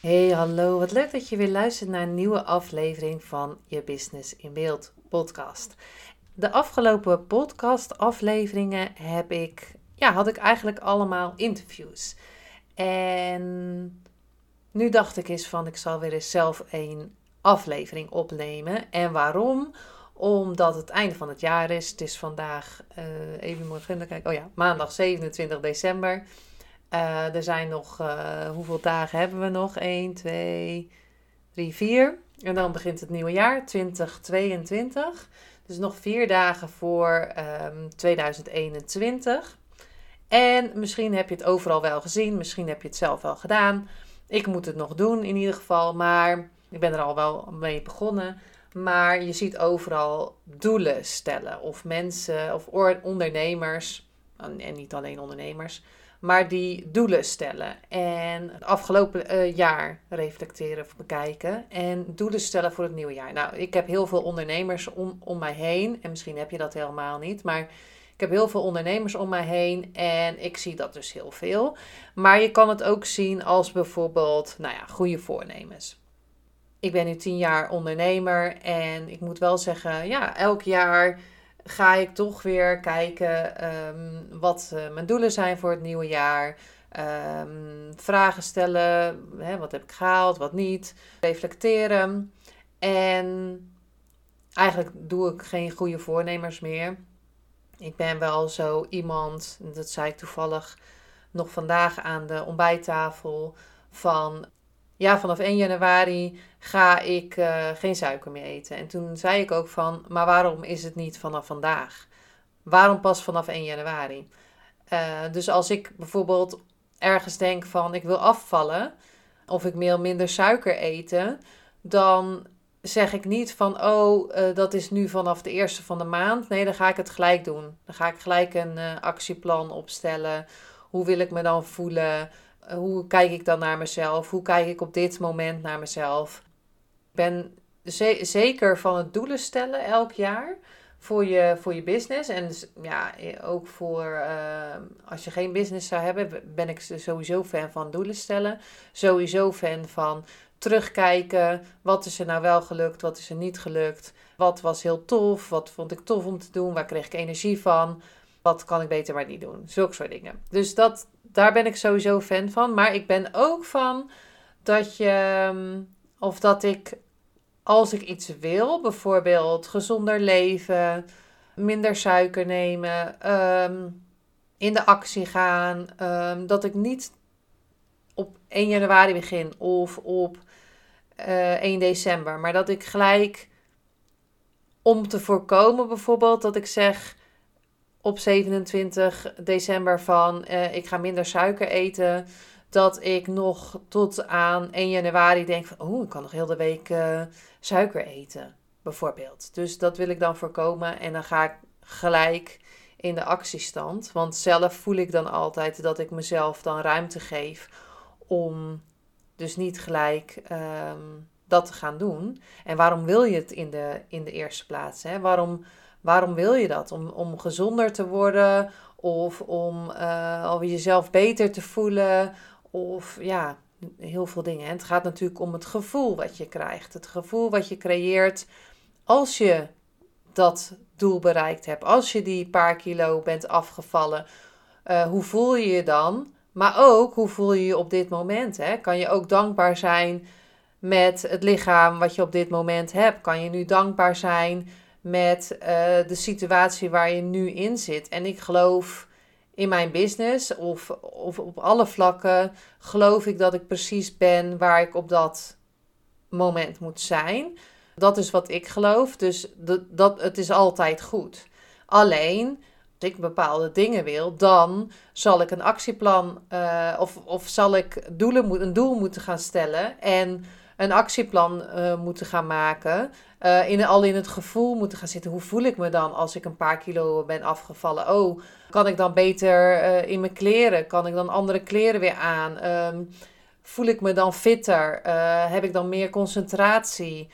Hey, hallo. Wat leuk dat je weer luistert naar een nieuwe aflevering van je Business in Beeld podcast. De afgelopen podcast afleveringen heb ik, ja, had ik eigenlijk allemaal interviews. En nu dacht ik eens van, ik zal weer eens zelf een aflevering opnemen. En waarom? Omdat het einde van het jaar is. Het is vandaag, uh, even morgen kijken, oh ja, maandag 27 december. Uh, er zijn nog, uh, hoeveel dagen hebben we nog? 1, 2, 3, 4. En dan begint het nieuwe jaar, 2022. Dus nog vier dagen voor um, 2021. En misschien heb je het overal wel gezien, misschien heb je het zelf wel gedaan. Ik moet het nog doen in ieder geval, maar ik ben er al wel mee begonnen. Maar je ziet overal doelen stellen of mensen of ondernemers, en niet alleen ondernemers, maar die doelen stellen. En het afgelopen uh, jaar reflecteren of bekijken. En doelen stellen voor het nieuwe jaar. Nou, ik heb heel veel ondernemers om, om mij heen. En misschien heb je dat helemaal niet. Maar ik heb heel veel ondernemers om mij heen. En ik zie dat dus heel veel. Maar je kan het ook zien als bijvoorbeeld, nou ja, goede voornemens. Ik ben nu tien jaar ondernemer. En ik moet wel zeggen, ja, elk jaar ga ik toch weer kijken um, wat uh, mijn doelen zijn voor het nieuwe jaar. Um, vragen stellen, hè, wat heb ik gehaald, wat niet. Reflecteren. En eigenlijk doe ik geen goede voornemers meer. Ik ben wel zo iemand, dat zei ik toevallig nog vandaag aan de ontbijttafel, van ja, vanaf 1 januari ga ik uh, geen suiker meer eten. En toen zei ik ook van, maar waarom is het niet vanaf vandaag? Waarom pas vanaf 1 januari? Uh, dus als ik bijvoorbeeld ergens denk van, ik wil afvallen, of ik wil minder suiker eten, dan zeg ik niet van, oh, uh, dat is nu vanaf de eerste van de maand. Nee, dan ga ik het gelijk doen. Dan ga ik gelijk een actieplan opstellen. Hoe wil ik me dan voelen? hoe kijk ik dan naar mezelf? Hoe kijk ik op dit moment naar mezelf? Ben zeker van het doelen stellen elk jaar voor je, voor je business. En ja, ook voor uh, als je geen business zou hebben, ben ik sowieso fan van doelen stellen. Sowieso fan van terugkijken. Wat is er nou wel gelukt? Wat is er niet gelukt? Wat was heel tof? Wat vond ik tof om te doen? Waar kreeg ik energie van? Wat kan ik beter maar niet doen? Zulke soort dingen. Dus dat, daar ben ik sowieso fan van. Maar ik ben ook van dat je, ehm, of dat ik, als ik iets wil, bijvoorbeeld gezonder leven, minder suiker nemen, ehm, in de actie gaan, um, dat ik niet op 1 januari begin of op uh, eh, 1 december, maar dat ik gelijk om te voorkomen bijvoorbeeld dat ik zeg op 27 december van uh, ik ga minder suiker eten. Dat ik nog tot aan 1 januari denk van oh, ik kan nog heel de week uh, suiker eten. Bijvoorbeeld. Dus dat wil ik dan voorkomen. En dan ga ik gelijk in de actiestand. Want zelf voel ik dan altijd dat ik mezelf dan ruimte geef om dus niet gelijk um, dat te gaan doen. En waarom wil je het in de, in de eerste plaats? Hè? Waarom Waarom wil je dat? Om, om gezonder te worden of om uh, jezelf beter te voelen of ja, heel veel dingen. En het gaat natuurlijk om het gevoel wat je krijgt. Het gevoel wat je creëert als je dat doel bereikt hebt. Als je die paar kilo bent afgevallen. Uh, hoe voel je je dan? Maar ook, hoe voel je je op dit moment? Hè? Kan je ook dankbaar zijn met het lichaam wat je op dit moment hebt? Kan je nu dankbaar zijn met uh, de situatie waar je nu in zit. En ik geloof in mijn business of, of op alle vlakken, geloof ik dat ik precies ben waar ik op dat moment moet zijn. Dat is wat ik geloof. Dus dat, dat, het is altijd goed. Alleen ik bepaalde dingen wil, dan zal ik een actieplan uh, of, of zal ik doelen, een doel moeten gaan stellen en een actieplan uh, moeten gaan maken. Uh, in, al in het gevoel moeten gaan zitten. Hoe voel ik me dan als ik een paar kilo ben afgevallen? Oh, kan ik dan beter in mijn kleren? Kan ik dan andere kleren weer aan? Um, voel ik me dan fitter? heb ik dan meer concentratie?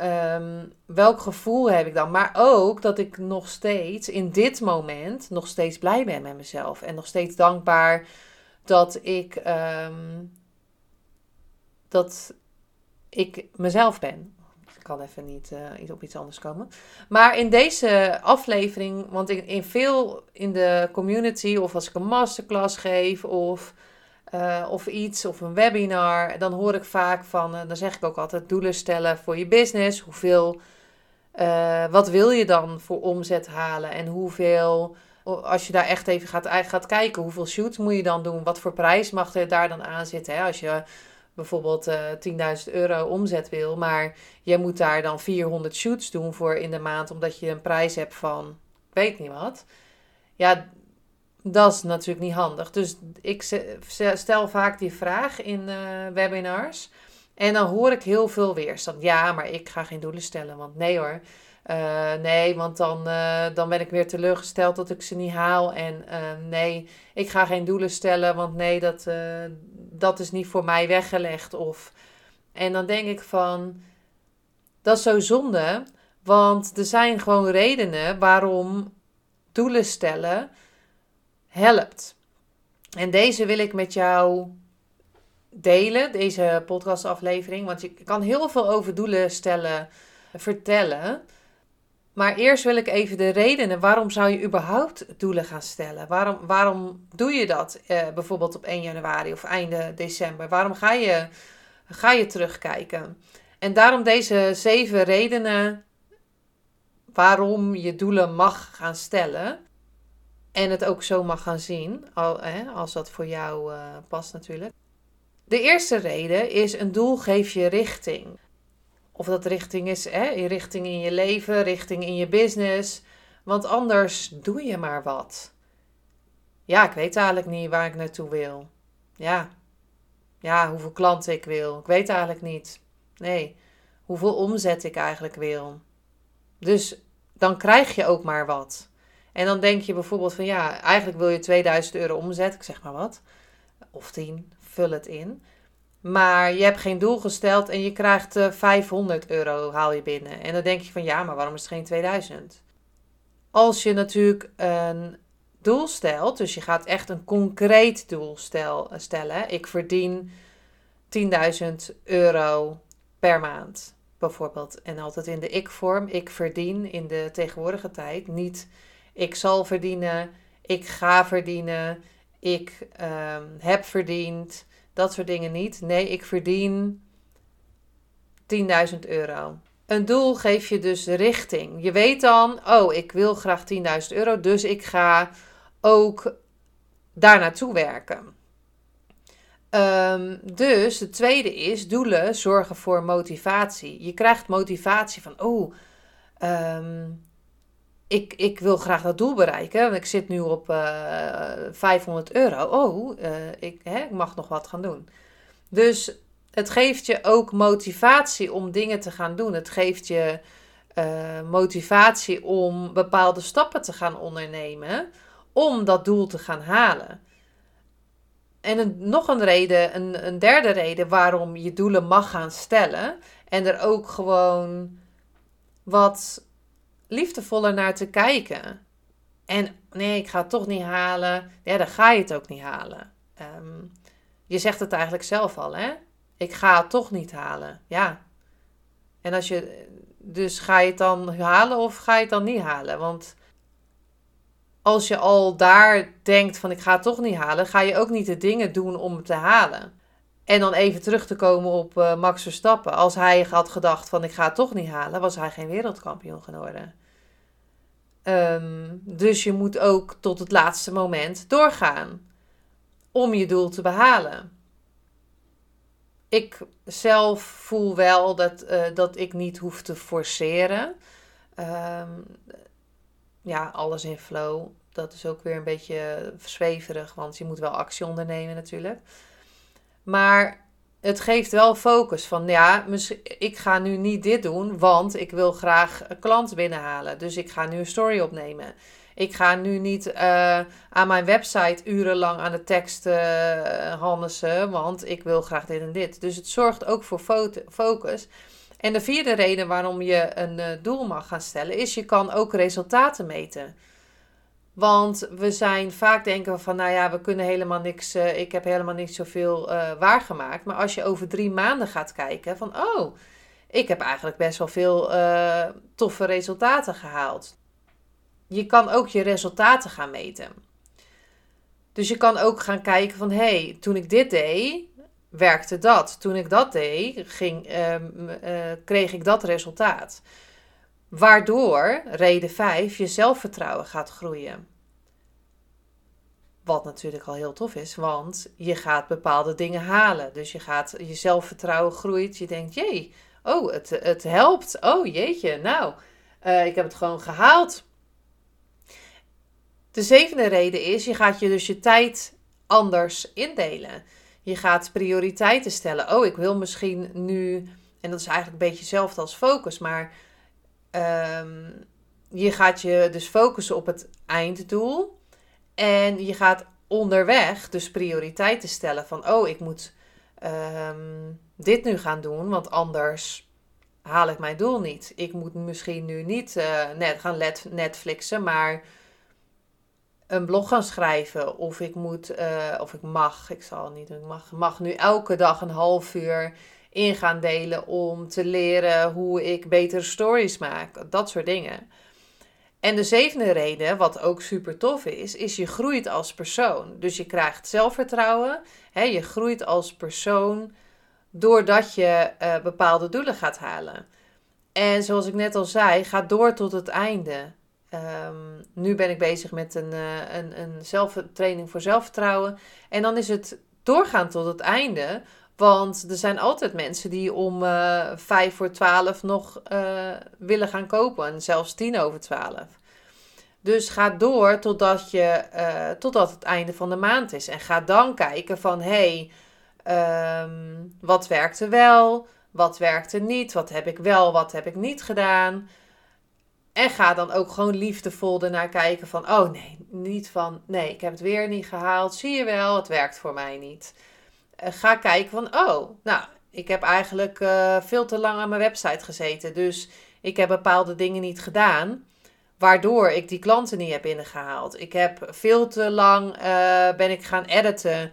Ehm, welk gevoel heb ik dan? Maar ook dat ik nog steeds in dit moment nog steeds blij ben met mezelf. En nog steeds dankbaar dat ik, ehm, dat ik mezelf ben. Ik kan even niet uh, op iets anders komen. Maar in deze aflevering, want in, in veel in de community, of als ik een masterclass geef, of uh, of iets, of een webinar, dan hoor ik vaak van, uh, dan zeg ik ook altijd doelen stellen voor je business. Hoeveel, wat wil je dan voor omzet halen en hoeveel, als je daar echt even gaat, gaat kijken, hoeveel shoots moet je dan doen? Wat voor prijs mag er daar dan aan zitten? Hè? Als je bijvoorbeeld 10.000 euro omzet wil, maar je moet daar dan 400 shoots doen voor in de maand, omdat je een prijs hebt van, weet niet wat. Ja, dat is natuurlijk niet handig. Dus ik stel vaak die vraag in uh, webinars. En dan hoor ik heel veel weerstand. Ja, maar ik ga geen doelen stellen. Want nee hoor. Uh, nee, want dan, uh, dan ben ik weer teleurgesteld dat ik ze niet haal. En nee, ik ga geen doelen stellen. Want nee, dat, dat is niet voor mij weggelegd. Of... En dan denk ik van, dat is zo zonde. Want er zijn gewoon redenen waarom doelen stellen helpt. En deze wil ik met jou delen, deze podcastaflevering. Want je kan heel veel over doelen stellen, vertellen. Maar eerst wil ik even de redenen waarom zou je überhaupt doelen gaan stellen? Waarom, waarom doe je dat eh, bijvoorbeeld op 1 januari of einde december? Waarom ga je, ga je terugkijken? En daarom deze zeven redenen waarom je doelen mag gaan stellen. En het ook zo mag gaan zien, als dat voor jou uh, past natuurlijk. De eerste reden is een doel geeft je richting. Of dat richting is, hè, richting in je leven, richting in je business. Want anders doe je maar wat. Ja, ik weet eigenlijk niet waar ik naartoe wil. Ja, ja hoeveel klanten ik wil. Ik weet eigenlijk niet. Nee, hoeveel omzet ik eigenlijk wil. Dus dan krijg je ook maar wat. En dan denk je bijvoorbeeld van ja, eigenlijk wil je 2000 euro omzet, ik zeg maar wat, of 10, vul het in. Maar je hebt geen doel gesteld en je krijgt 500 eh, euro haal je binnen. En dan denk je van ja, maar waarom is het geen 2000? Als je natuurlijk een doel stelt, dus je gaat echt een concreet doel stel, stellen. Ik verdien 10.000 euro per maand bijvoorbeeld. En altijd in de ik-vorm. Ik verdien in de tegenwoordige tijd niet ik zal verdienen, ik ga verdienen, ik um, heb verdiend, dat soort dingen niet. Nee, ik verdien 10.000 euro. Een doel geeft je dus richting. Je weet dan, oh, ik wil graag 10.000 euro, dus ik ga ook daar naartoe werken. Um, dus de tweede is, doelen zorgen voor motivatie. Je krijgt motivatie van, oh, um, ik, ik wil graag dat doel bereiken. Want ik zit nu op uh, eh, 500 euro. Oh, uh, ik, hè, ik mag nog wat gaan doen. Dus het geeft je ook motivatie om dingen te gaan doen. Het geeft je uh, motivatie om bepaalde stappen te gaan ondernemen. Om dat doel te gaan halen. En een, nog een reden, een, een derde reden waarom je doelen mag gaan stellen. En er ook gewoon wat liefdevoller naar te kijken. En nee, ik ga het toch niet halen. Ja, dan ga je het ook niet halen. Ehm, je zegt het eigenlijk zelf al, hè? Ik ga het toch niet halen. Ja. En als je, dus ga je het dan halen of ga je het dan niet halen? Want als je al daar denkt van ik ga het toch niet halen, ga je ook niet de dingen doen om het te halen. En dan even terug te komen op uh, Max Verstappen. Als hij had gedacht van ik ga het toch niet halen, was hij geen wereldkampioen geworden. Um, dus je moet ook tot het laatste moment doorgaan om je doel te behalen. Ik zelf voel wel dat, uh, dat ik niet hoef te forceren. Um, ja, alles in flow. dat is ook weer een beetje zweverig, want je moet wel actie ondernemen natuurlijk. Maar het geeft wel focus van ja, ik ga nu niet dit doen, want ik wil graag klant binnenhalen. Dus ik ga nu een story opnemen. Ik ga nu niet uh, aan mijn website urenlang aan de tekst uh, want ik wil graag dit en dit. Dus het zorgt ook voor focus. En de vierde reden waarom je een uh, doel mag gaan stellen, is je kan ook resultaten meten. Want we zijn vaak denken van, nou ja, we kunnen helemaal niks, uh, ik heb helemaal niet zoveel uh, waargemaakt. Maar als je over drie maanden gaat kijken van, oh, ik heb eigenlijk best wel veel uh, toffe resultaten gehaald. Je kan ook je resultaten gaan meten. Dus je kan ook gaan kijken van, hey, toen ik dit deed, werkte dat. Toen ik dat deed, ging, uh, kreeg ik dat resultaat. Waardoor, reden 5, je zelfvertrouwen gaat groeien. Wat natuurlijk al heel tof is, want je gaat bepaalde dingen halen. Dus je gaat, je zelfvertrouwen groeit. Je denkt, jee, oh, het, het helpt. Oh, jeetje, nou, uh, ik heb het gewoon gehaald. De zevende reden is, je gaat je dus je tijd anders indelen. Je gaat prioriteiten stellen. Oh, ik wil misschien nu, en dat is eigenlijk een beetje hetzelfde als focus, maar um, je gaat je dus focussen op het einddoel. En je gaat onderweg dus prioriteiten stellen van, oh, ik moet um, dit nu gaan doen, want anders haal ik mijn doel niet. Ik moet misschien nu niet uh, net gaan Netflixen, maar een blog gaan schrijven. Of ik moet, uh, of ik mag, ik zal niet doen, ik mag, mag nu elke dag een half uur in gaan delen om te leren hoe ik betere stories maak. Dat soort dingen. En de zevende reden, wat ook super tof is, is je groeit als persoon. Dus je krijgt zelfvertrouwen. Hè, je groeit als persoon doordat je uh, bepaalde doelen gaat halen. En zoals ik net al zei, ga door tot het einde. Um, nu ben ik bezig met een, uh, een, een zelftraining voor zelfvertrouwen. En dan is het doorgaan tot het einde. Want er zijn altijd mensen die om uh, vijf voor twaalf nog uh, willen gaan kopen. En zelfs tien over twaalf. Dus ga door totdat, je, uh, totdat het einde van de maand is. En ga dan kijken van, hé, hey, um, wat werkte wel? Wat werkte niet? Wat heb ik wel? Wat heb ik niet gedaan? En ga dan ook gewoon liefdevol ernaar kijken van, oh nee, niet van, nee, ik heb het weer niet gehaald. Zie je wel, het werkt voor mij niet. Uh, ga kijken van, oh, nou, ik heb eigenlijk uh, veel te lang aan mijn website gezeten. Dus ik heb bepaalde dingen niet gedaan, waardoor ik die klanten niet heb binnengehaald. Ik heb veel te lang, uh, ben ik gaan editen,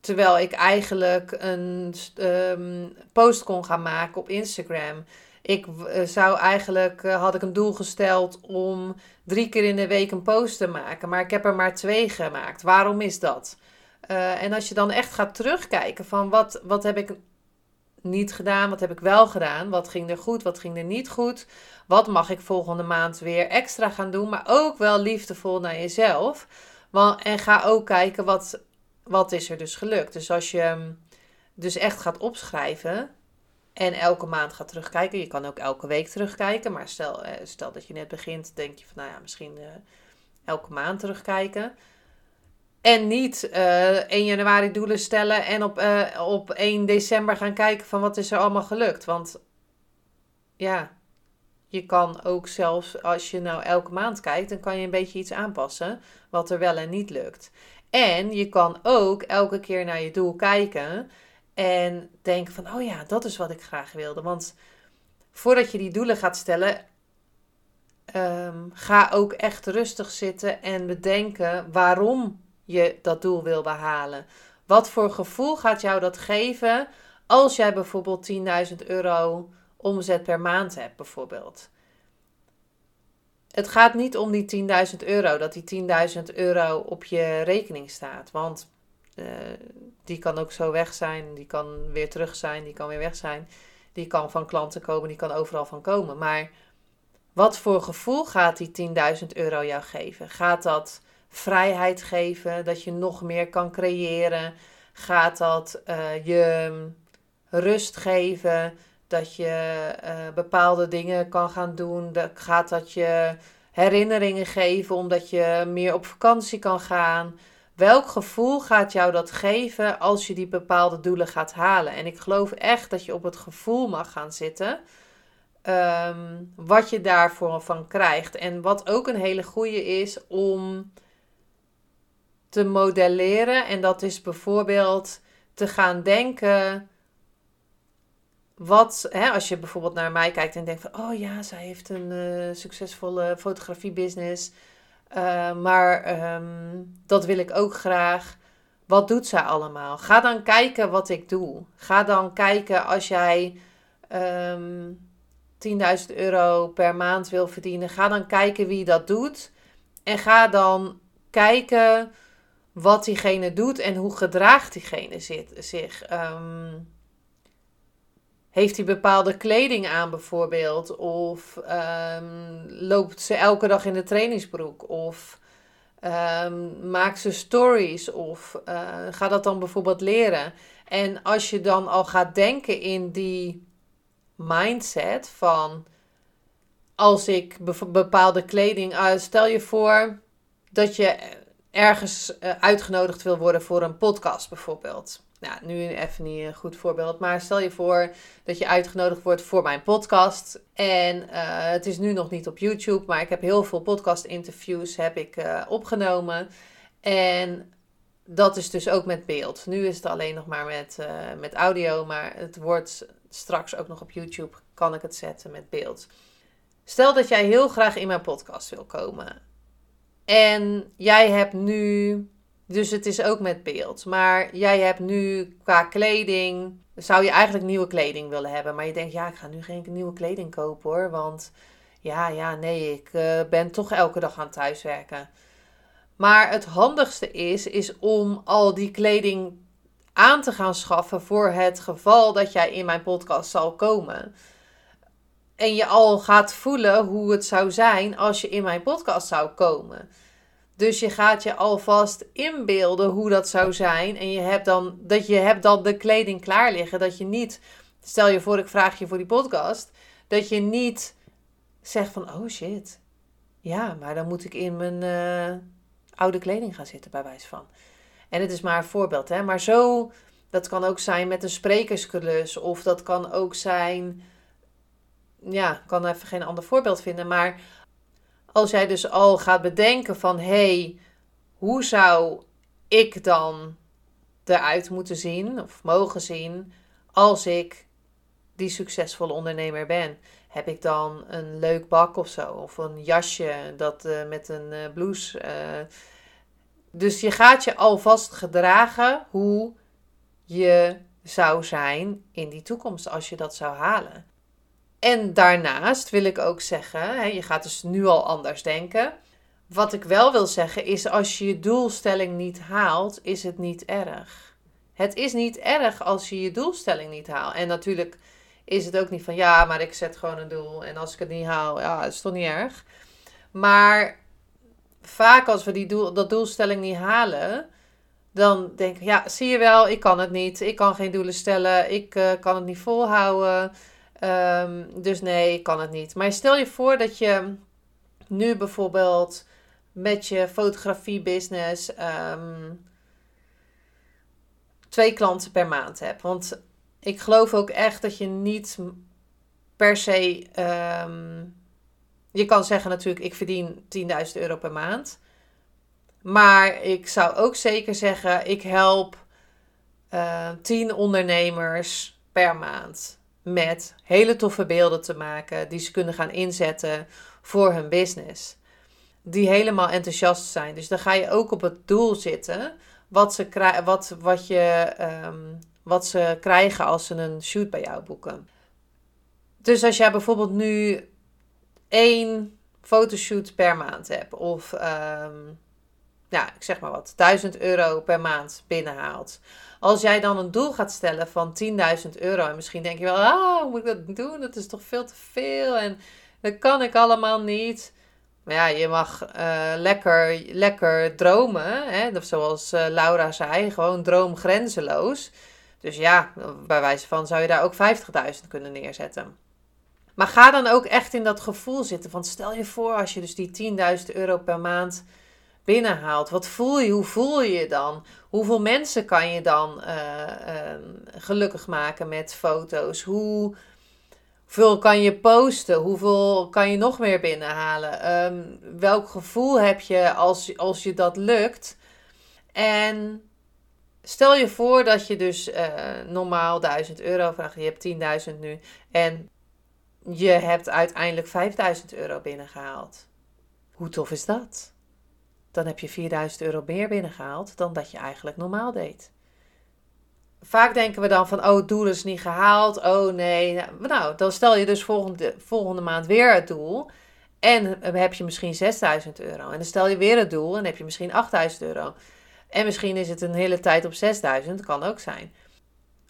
terwijl ik eigenlijk een um, post kon gaan maken op Instagram. Ik zou eigenlijk, had ik een doel gesteld om drie keer in de week een post te maken, maar ik heb er maar twee gemaakt. Waarom is dat? Uh, en als je dan echt gaat terugkijken van wat, wat heb ik niet gedaan, wat heb ik wel gedaan, wat ging er goed, wat ging er niet goed, wat mag ik volgende maand weer extra gaan doen, maar ook wel liefdevol naar jezelf. Want, en ga ook kijken wat, wat is er dus gelukt. Dus als je dus echt gaat opschrijven, en elke maand gaat terugkijken. Je kan ook elke week terugkijken. Maar stel, eh, stel dat je net begint, denk je van nou ja, misschien uh, elke maand terugkijken. En niet uh, eh, 1 januari doelen stellen en op, uh, op 1 december gaan kijken van wat is er allemaal gelukt. Want ja, je kan ook zelfs als je nou elke maand kijkt, dan kan je een beetje iets aanpassen wat er wel en niet lukt. En je kan ook elke keer naar je doel kijken en denken van, oh ja, dat is wat ik graag wilde. Want voordat je die doelen gaat stellen, um, ga ook echt rustig zitten en bedenken waarom je dat doel wil behalen. Wat voor gevoel gaat jou dat geven als jij bijvoorbeeld 10.000 euro omzet per maand hebt, bijvoorbeeld? Het gaat niet om die 10.000 euro, dat die 10.000 euro op je rekening staat. Want uh, die kan ook zo weg zijn, die kan weer terug zijn, die kan weer weg zijn. Die kan van klanten komen, die kan overal van komen. Maar wat voor gevoel gaat die 10.000 euro jou geven? Gaat dat vrijheid geven, dat je nog meer kan creëren? Gaat dat uh, je rust geven, dat je uh, bepaalde dingen kan gaan doen? Dat, gaat dat je herinneringen geven omdat je meer op vakantie kan gaan? Welk gevoel gaat jou dat geven als je die bepaalde doelen gaat halen? En ik geloof echt dat je op het gevoel mag gaan zitten. Ehm, wat je daarvoor van krijgt. En wat ook een hele goede is om te modelleren. En dat is bijvoorbeeld te gaan denken. Wat, hè, als je bijvoorbeeld naar mij kijkt en denkt van, oh ja, zij heeft een uh, succesvolle fotografiebusiness, uh, maar um, dat wil ik ook graag. Wat doet zij allemaal? Ga dan kijken wat ik doe. Ga dan kijken als jij um, 10.000 euro per maand wil verdienen. Ga dan kijken wie dat doet. En ga dan kijken wat diegene doet en hoe gedraagt diegene zich. Um, heeft hij bepaalde kleding aan bijvoorbeeld? Of um, loopt ze elke dag in de trainingsbroek? Of um, maakt ze stories? Of uh, ga dat dan bijvoorbeeld leren? En als je dan al gaat denken in die mindset van als ik bepaalde kleding, uh, stel je voor dat je ergens uh, uitgenodigd wil worden voor een podcast bijvoorbeeld. Nou, nu even niet een goed voorbeeld, maar stel je voor dat je uitgenodigd wordt voor mijn podcast. En uh, het is nu nog niet op YouTube, maar ik heb heel veel podcast-interviews heb ik uh, opgenomen. En dat is dus ook met beeld. Nu is het alleen nog maar met, met audio, maar het wordt straks ook nog op YouTube. Kan ik het zetten met beeld. Stel dat jij heel graag in mijn podcast wil komen. En jij hebt nu, dus het is ook met beeld, maar jij hebt nu qua kleding, zou je eigenlijk nieuwe kleding willen hebben. Maar je denkt, ja, ik ga nu geen nieuwe kleding kopen hoor, want ja, ja, nee, ik uh, ben toch elke dag aan thuiswerken. Maar het handigste is, is om al die kleding aan te gaan schaffen voor het geval dat jij in mijn podcast zal komen. En je al gaat voelen hoe het zou zijn als je in mijn podcast zou komen. Dus je gaat je alvast inbeelden hoe dat zou zijn. En je hebt dan, dat je hebt dan de kleding klaar liggen. Dat je niet, stel je voor ik vraag je voor die podcast. Dat je niet zegt van, oh shit. Ja, maar dan moet ik in mijn uh, oude kleding gaan zitten bij wijze van. En het is maar een voorbeeld, hè. Maar zo, dat kan ook zijn met een sprekersklus. Of dat kan ook zijn, ja, kan even geen ander voorbeeld vinden. Maar als jij dus al gaat bedenken van, hey, hoe zou ik dan eruit moeten zien of mogen zien als ik die succesvolle ondernemer ben? Heb ik dan een leuk bak of zo? Of een jasje dat, uh, met een uh, blouse? Uh, dus je gaat je alvast gedragen hoe je zou zijn in die toekomst als je dat zou halen. En daarnaast wil ik ook zeggen, hè, je gaat dus nu al anders denken. Wat ik wel wil zeggen is, als je je doelstelling niet haalt, is het niet erg. Het is niet erg als je je doelstelling niet haalt. En natuurlijk is het ook niet van, ja, maar ik zet gewoon een doel. En als ik het niet haal, ja, is toch niet erg. Maar vaak als we die doel, dat doelstelling niet halen, dan denk ik, ja, zie je wel, ik kan het niet. Ik kan geen doelen stellen. Ik uh, kan het niet volhouden. Um, dus nee, ik kan het niet. Maar stel je voor dat je nu bijvoorbeeld met je fotografie-business um, twee klanten per maand hebt. Want ik geloof ook echt dat je niet per se. Um, je kan zeggen natuurlijk, ik verdien 10.000 euro per maand. Maar ik zou ook zeker zeggen, ik help eh, 10 ondernemers per maand met hele toffe beelden te maken die ze kunnen gaan inzetten voor hun business. Die helemaal enthousiast zijn. Dus dan ga je ook op het doel zitten wat ze, wat, wat je, um, wat ze krijgen als ze een shoot bij jou boeken. Dus als jij bijvoorbeeld nu één fotoshoot per maand hebt, of um, ja, ik zeg maar wat, 1000 euro per maand binnenhaalt. Als jij dan een doel gaat stellen van 10.000 euro en misschien denk je wel, ah, hoe moet ik dat doen? Dat is toch veel te veel en dat kan ik allemaal niet. Maar ja, je mag uh, lekker, lekker dromen, hè? zoals uh, Laura zei, gewoon droom grenzeloos. Dus ja, bij wijze van zou je daar ook 50.000 kunnen neerzetten. Maar ga dan ook echt in dat gevoel zitten. Want stel je voor als je dus die 10.000 euro per maand binnenhaalt. Wat voel je? Hoe voel je je dan? Hoeveel mensen kan je dan uh, gelukkig maken met foto's? Hoe veel kan je posten? Hoeveel kan je nog meer binnenhalen? Um, welk gevoel heb je als, als je dat lukt? En stel je voor dat je dus uh, normaal 1000 euro vraagt. Je hebt 10.000 nu. En je hebt uiteindelijk 5000 euro binnengehaald. Hoe tof is dat? Dan heb je 4000 euro meer binnengehaald dan dat je eigenlijk normaal deed. Vaak denken we dan van, oh, het doel is niet gehaald. Oh nee. Nou, dan stel je dus volgende, volgende maand weer het doel. En heb je misschien 6000 euro. En dan stel je weer het doel en heb je misschien 8000 euro. En misschien is het een hele tijd op 6000, kan ook zijn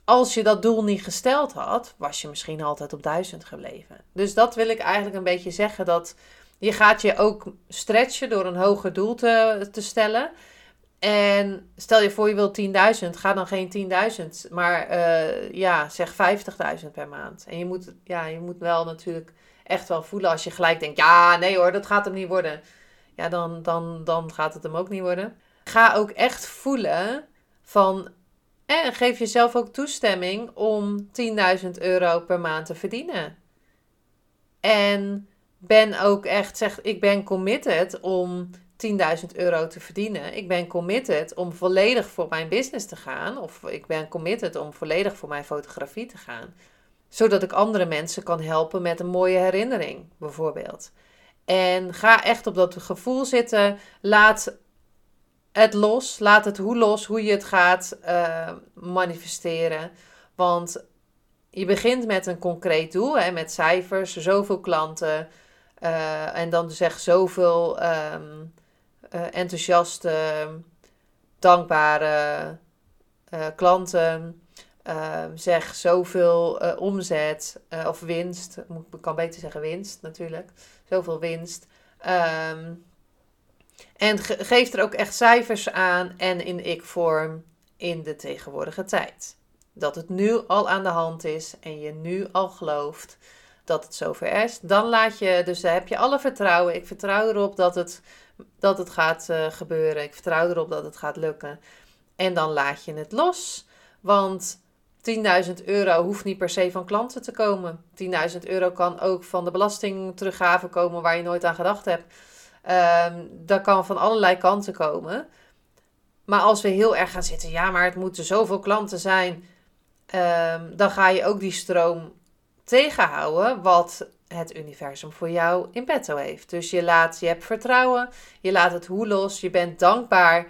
als je dat doel niet gesteld had, was je misschien altijd op 1000 gebleven. Dus dat wil ik eigenlijk een beetje zeggen. Dat je gaat je ook stretchen door een hoger doel te, te stellen. En stel je voor je wilt 10.000, ga dan geen 10.000, maar uh, ja, zeg 50.000 per maand. En je moet, ja, je moet wel natuurlijk echt wel voelen als je gelijk denkt, ja, nee hoor, dat gaat hem niet worden. Ja, dan, dan, dan gaat het hem ook niet worden. Ga ook echt voelen van en geef jezelf ook toestemming om 10.000 euro per maand te verdienen. En ben ook echt, zeg, ik ben committed om 10.000 euro te verdienen. Ik ben committed om volledig voor mijn business te gaan. Of ik ben committed om volledig voor mijn fotografie te gaan. Zodat ik andere mensen kan helpen met een mooie herinnering, bijvoorbeeld. En ga echt op dat gevoel zitten. Laat het los. Laat het hoe los, hoe je het gaat uh, manifesteren. Want je begint met een concreet doel, hè, met cijfers, zoveel klanten. Uh, en dan zeg zoveel um, uh, enthousiaste, dankbare klanten. Ehm, zeg zoveel omzet of winst. Ik kan beter zeggen winst natuurlijk. Zoveel winst. Um, en ge geef er ook echt cijfers aan en in ik-vorm in de tegenwoordige tijd. Dat het nu al aan de hand is en je nu al gelooft dat het zover is. Dan laat je, dus daar heb je alle vertrouwen. Ik vertrouw erop dat het, dat het gaat uh, gebeuren. Ik vertrouw erop dat het gaat lukken. En dan laat je het los. Want 10.000 euro hoeft niet per se van klanten te komen. 10.000 euro kan ook van de belastingteruggave komen waar je nooit aan gedacht hebt. Um, dat kan van allerlei kanten komen. Maar als we heel erg gaan zitten, ja, maar het moeten zoveel klanten zijn, um, dan ga je ook die stroom tegenhouden wat het universum voor jou in petto heeft. Dus je laat, je hebt vertrouwen, je laat het hoe los, je bent dankbaar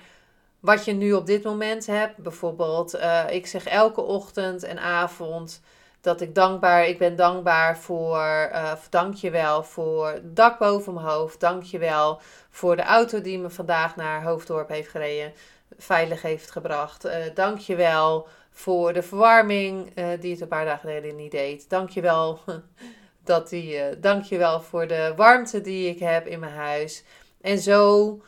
wat je nu op dit moment hebt. Bijvoorbeeld, uh, ik zeg elke ochtend en avond dat ik dankbaar, ik ben dankbaar voor, uh, dank je wel voor het dak boven mijn hoofd. Dank je wel voor de auto die me vandaag naar Hoofddorp heeft gereden, veilig heeft gebracht. Uh, dank je wel voor de verwarming uh, die het een paar dagen geleden niet deed. Dank je wel, dat die, dank je wel voor de warmte die ik heb in mijn huis. En zo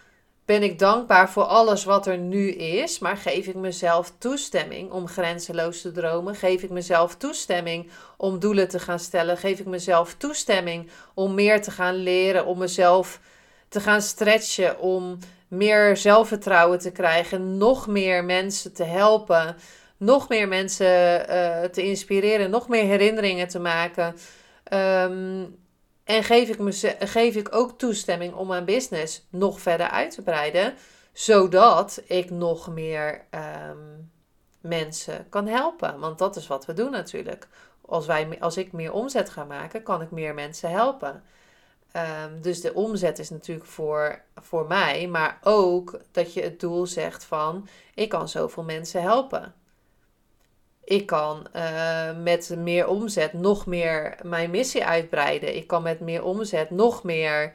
ben ik dankbaar voor alles wat er nu is, maar geef ik mezelf toestemming om grenzeloos te dromen? Geef ik mezelf toestemming om doelen te gaan stellen? Geef ik mezelf toestemming om meer te gaan leren, om mezelf te gaan stretchen, om meer zelfvertrouwen te krijgen, nog meer mensen te helpen, nog meer mensen uh, te inspireren, nog meer herinneringen te maken? Um, en geef ik, me, geef ik ook toestemming om mijn business nog verder uit te breiden, zodat ik nog meer um, mensen kan helpen. Want dat is wat we doen natuurlijk. Als, wij, als ik meer omzet ga maken, kan ik meer mensen helpen. Um, dus de omzet is natuurlijk voor, voor mij, maar ook dat je het doel zegt van ik kan zoveel mensen helpen. Ik kan uh, met meer omzet nog meer mijn missie uitbreiden. Ik kan met meer omzet nog meer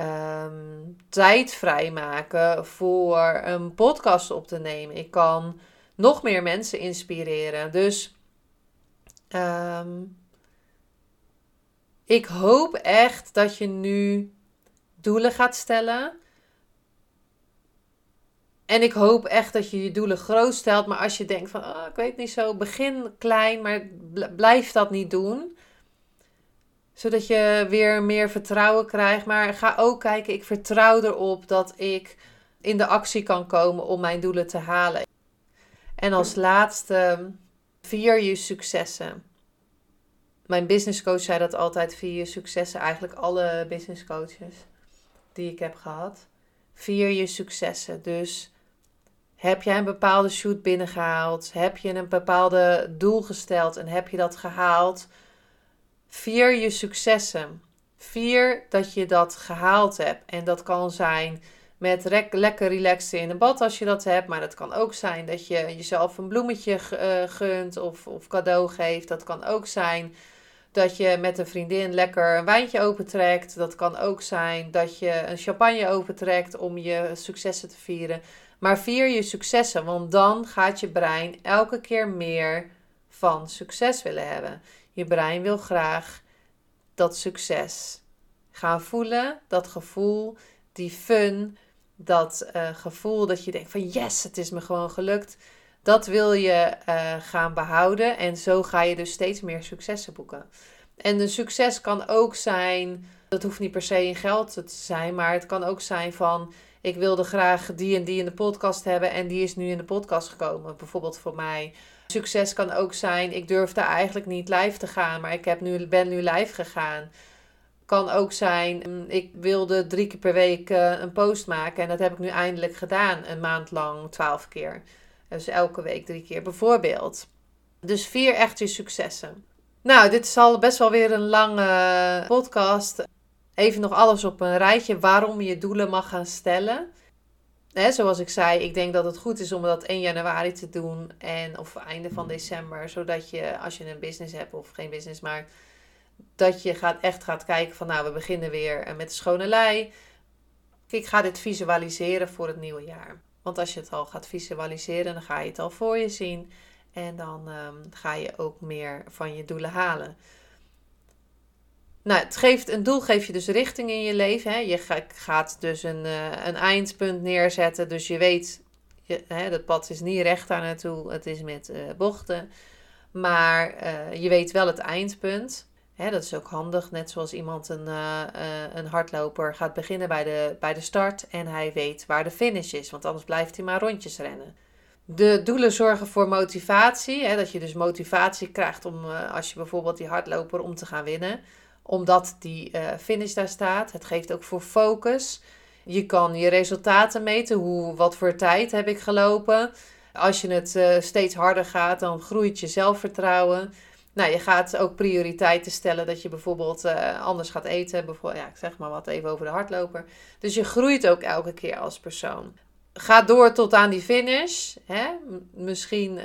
um, tijd vrijmaken voor een podcast op te nemen. Ik kan nog meer mensen inspireren. Dus um, ik hoop echt dat je nu doelen gaat stellen. En ik hoop echt dat je je doelen groot stelt. Maar als je denkt van, oh, ik weet niet zo, begin klein, maar blijf dat niet doen. Zodat je weer meer vertrouwen krijgt. Maar ga ook kijken, ik vertrouw erop dat ik in de actie kan komen om mijn doelen te halen. En als laatste, vier je successen. Mijn business coach zei dat altijd, vier je successen. Eigenlijk alle business coaches die ik heb gehad. Vier je successen. Dus heb jij een bepaalde shoot binnengehaald? Heb je een bepaalde doel gesteld en heb je dat gehaald? Vier je successen. Vier dat je dat gehaald hebt. En dat kan zijn met lekker relaxen in een bad als je dat hebt. Maar dat kan ook zijn dat je jezelf een bloemetje uh, gunt of, of cadeau geeft. Dat kan ook zijn dat je met een vriendin lekker een wijntje opentrekt. Dat kan ook zijn dat je een champagne opentrekt om je successen te vieren. Maar vier je successen, want dan gaat je brein elke keer meer van succes willen hebben. Je brein wil graag dat succes gaan voelen, dat gevoel, die fun, dat uh, gevoel dat je denkt van yes, het is me gewoon gelukt. Dat wil je uh, gaan behouden en zo ga je dus steeds meer successen boeken. En een succes kan ook zijn, dat hoeft niet per se in geld te zijn, maar het kan ook zijn van ik wilde graag die en die in de podcast hebben en die is nu in de podcast gekomen. Bijvoorbeeld voor mij. Succes kan ook zijn, ik durfde eigenlijk niet live te gaan, maar ik heb nu, ben nu live gegaan. Kan ook zijn, mm, ik wilde drie keer per week eh, een post maken en dat heb ik nu eindelijk gedaan, een maand lang, twaalf keer. Dus elke week drie keer bijvoorbeeld. Dus vier echt je successen. Nou, dit is best wel weer een lange podcast. Even nog alles op een rijtje waarom je doelen mag gaan stellen. zoals ik zei, ik denk dat het goed is om dat 1 januari te doen en of einde van december, zodat je als je een business hebt of geen business, maar dat je gaat, echt gaat kijken van nou, we beginnen weer met de schone lei. Ik ga dit visualiseren voor het nieuwe jaar. Want als je het al gaat visualiseren, dan ga je het al voor je zien. En dan ehm, ga je ook meer van je doelen halen. Nou, het geeft, een doel geeft je dus richting in je leven. Hè. Je gaat dus een, uh, een eindpunt neerzetten. Dus je weet, je, hè, dat pad is niet recht daar naartoe. Het is met uh, bochten. Maar uh, je weet wel het eindpunt. Hè, dat is ook handig. Net zoals iemand een, een hardloper gaat beginnen bij de, bij de start. En hij weet waar de finish is. Want anders blijft hij maar rondjes rennen. De doelen zorgen voor motivatie. Hè, dat je dus motivatie krijgt om, als je bijvoorbeeld die hardloper, om te gaan winnen omdat die uh, finish daar staat. Het geeft ook voor focus. Je kan je resultaten meten. Hoe, wat voor tijd heb ik gelopen? Als je het uh, steeds harder gaat, dan groeit je zelfvertrouwen. Nou, je gaat ook prioriteiten stellen dat je bijvoorbeeld uh, anders gaat eten. Bijvoorbeeld, ja, ik zeg maar wat even over de hardloper. Dus je groeit ook elke keer als persoon. Ga door tot aan die finish. Hè? Misschien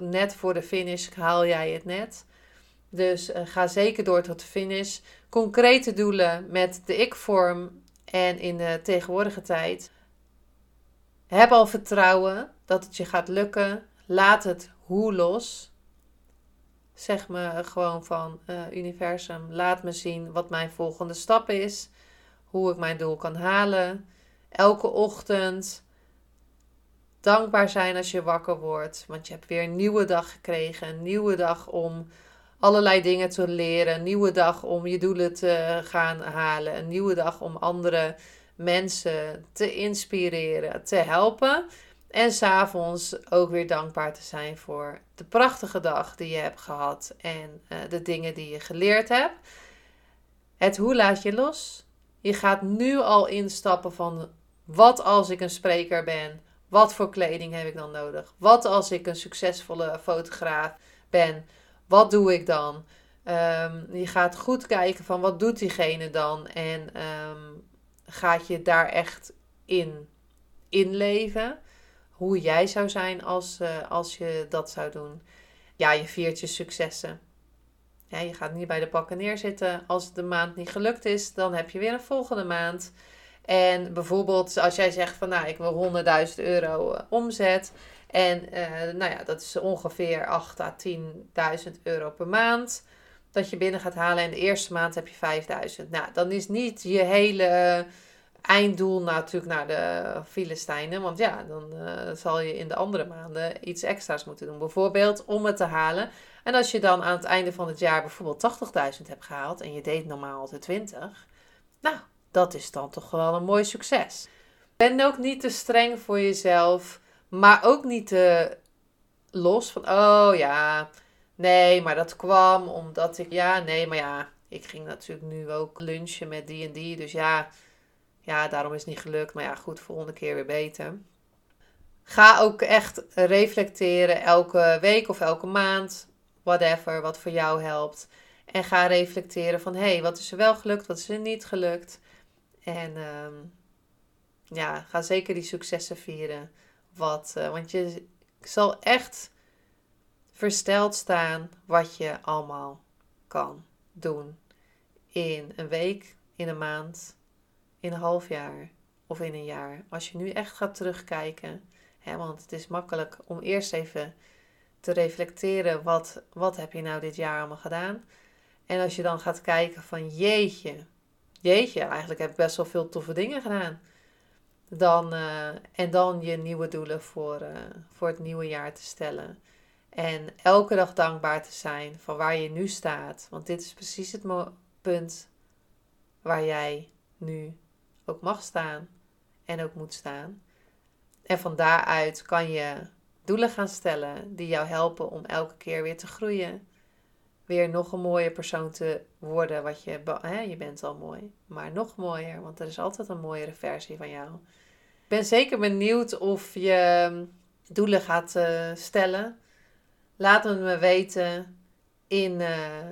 net voor de finish haal jij het net. Dus uh, ga zeker door tot de finish. Concrete doelen met de ik-vorm en in de tegenwoordige tijd. Heb al vertrouwen dat het je gaat lukken. Laat het hoe los. Zeg me gewoon van uh, universum, laat me zien wat mijn volgende stap is. Hoe ik mijn doel kan halen. Elke ochtend dankbaar zijn als je wakker wordt. Want je hebt weer een nieuwe dag gekregen. Een nieuwe dag om allerlei dingen te leren. Een nieuwe dag om je doelen te gaan halen. Een nieuwe dag om andere mensen te inspireren, te helpen. En s'avonds ook weer dankbaar te zijn voor de prachtige dag die je hebt gehad en uh, de dingen die je geleerd hebt. Het hoe laat je los? Je gaat nu al instappen van wat als ik een spreker ben? Wat voor kleding heb ik dan nodig? Wat als ik een succesvolle fotograaf ben? Wat doe ik dan? Um, je gaat goed kijken van wat doet diegene dan? En um, gaat je daar echt in inleven? Hoe jij zou zijn als, uh, als je dat zou doen. Ja, je viert je successen. Ja, je gaat niet bij de pakken neerzitten. Als de maand niet gelukt is, dan heb je weer een volgende maand. En bijvoorbeeld als jij zegt van nou, ik wil 100.000 euro uh, omzet. En uh, nou ja, dat is ongeveer 8 à 10.000 euro per maand dat je binnen gaat halen. En de eerste maand heb je 5.000. Nou, dan is niet je hele einddoel natuurlijk naar de Filistijnen. Want ja, dan uh, zal je in de andere maanden iets extra's moeten doen. Bijvoorbeeld om het te halen. En als je dan aan het einde van het jaar bijvoorbeeld 80.000 hebt gehaald en je deed normaal altijd 20, nou, dat is dan toch wel een mooi succes. Ben ook niet te streng voor jezelf, maar ook niet te los van, oh ja, nee, maar dat kwam omdat ik, ja, nee, maar ja, ik ging natuurlijk nu ook lunchen met die en die, dus ja, ja, daarom is het niet gelukt, maar ja, goed, volgende keer weer beter. Ga ook echt reflecteren elke week of elke maand, whatever, wat voor jou helpt. En ga reflecteren van, hé, hey, wat is er wel gelukt, wat is er niet gelukt. En ehm, ja, ga zeker die successen vieren. Wat, uh, want je zal echt versteld staan wat je allemaal kan doen. In een week, in een maand, in een half jaar of in een jaar. Als je nu echt gaat terugkijken. Hè, want het is makkelijk om eerst even te reflecteren. Wat, wat heb je nou dit jaar allemaal gedaan? En als je dan gaat kijken van jeetje, jeetje, eigenlijk heb ik best wel veel toffe dingen gedaan. Dan, uh, en dan je nieuwe doelen voor, uh, voor het nieuwe jaar te stellen. En elke dag dankbaar te zijn van waar je nu staat. Want dit is precies het punt waar jij nu ook mag staan en ook moet staan. En van daaruit kan je doelen gaan stellen die jou helpen om elke keer weer te groeien. Weer nog een mooie persoon te worden. Wat je, hè, je bent al mooi, maar nog mooier, want er is altijd een mooiere versie van jou. Ben zeker benieuwd of je doelen gaat uh, stellen. Laat het me weten in, uh,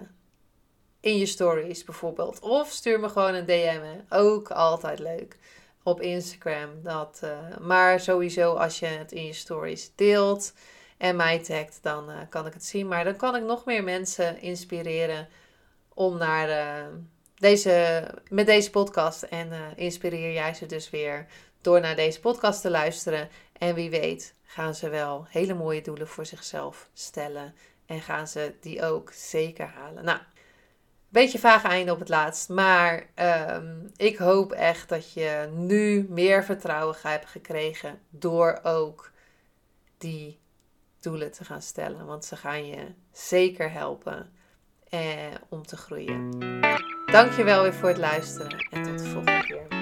in je stories bijvoorbeeld. Of stuur me gewoon een DM. Ook altijd leuk op Instagram. Dat, uh, maar sowieso als je het in je stories deelt en mij tagt, dan kan ik het zien. Maar dan kan ik nog meer mensen inspireren om naar deze, met deze podcast. En inspireer jij ze dus weer door naar deze podcast te luisteren. En wie weet gaan ze wel hele mooie doelen voor zichzelf stellen. En gaan ze die ook zeker halen. Nou, Beetje vaag einde op het laatst. Maar um, ik hoop echt dat je nu meer vertrouwen hebt gekregen. Door ook die doelen te gaan stellen. Want ze gaan je zeker helpen eh, om te groeien. Dankjewel weer voor het luisteren. En tot de volgende keer.